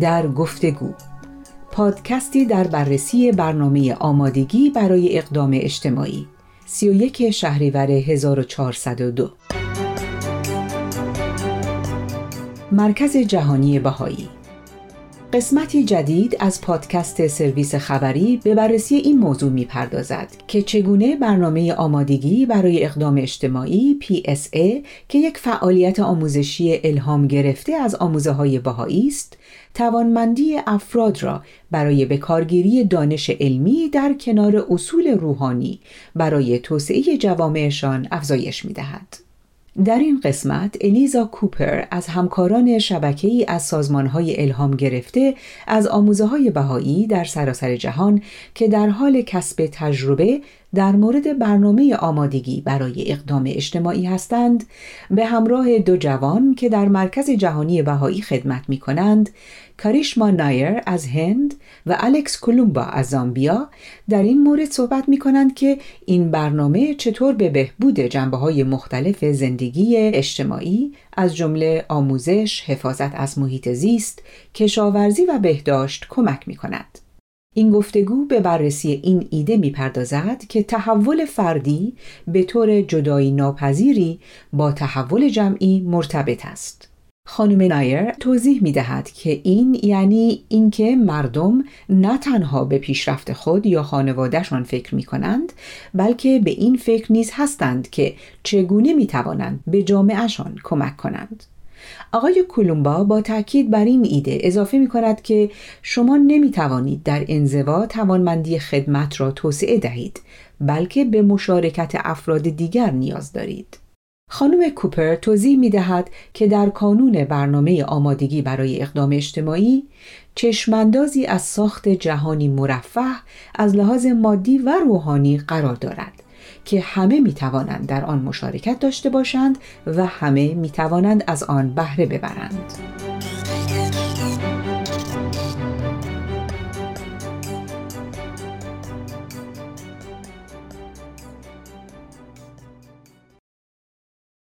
در گفتگو. پادکستی در بررسی برنامه آمادگی برای اقدام اجتماعی. 31 شهریور 1402 مرکز جهانی بهایی. قسمتی جدید از پادکست سرویس خبری به بررسی این موضوع می پردازد که چگونه برنامه آمادگی برای اقدام اجتماعی PSA که یک فعالیت آموزشی الهام گرفته از آموزه های بهایی است توانمندی افراد را برای بکارگیری دانش علمی در کنار اصول روحانی برای توسعه جوامعشان افزایش می دهد. در این قسمت الیزا کوپر از همکاران شبکه‌ای از سازمانهای الهام گرفته از آموزه های بهایی در سراسر جهان که در حال کسب تجربه در مورد برنامه آمادگی برای اقدام اجتماعی هستند به همراه دو جوان که در مرکز جهانی بهایی خدمت می کنند کاریشما نایر از هند و الکس کلومبا از زامبیا در این مورد صحبت می کنند که این برنامه چطور به بهبود جنبه های مختلف زندگی اجتماعی از جمله آموزش، حفاظت از محیط زیست، کشاورزی و بهداشت کمک می کند. این گفتگو به بررسی این ایده می‌پردازد که تحول فردی به طور جدایی ناپذیری با تحول جمعی مرتبط است. خانم نایر توضیح می دهد که این یعنی اینکه مردم نه تنها به پیشرفت خود یا خانوادهشان فکر می کنند بلکه به این فکر نیز هستند که چگونه می توانند به جامعهشان کمک کنند. آقای کولومبا با تاکید بر این ایده اضافه می کند که شما نمی توانید در انزوا توانمندی خدمت را توسعه دهید بلکه به مشارکت افراد دیگر نیاز دارید. خانم کوپر توضیح می دهد که در کانون برنامه آمادگی برای اقدام اجتماعی چشماندازی از ساخت جهانی مرفه از لحاظ مادی و روحانی قرار دارد که همه می توانند در آن مشارکت داشته باشند و همه می توانند از آن بهره ببرند.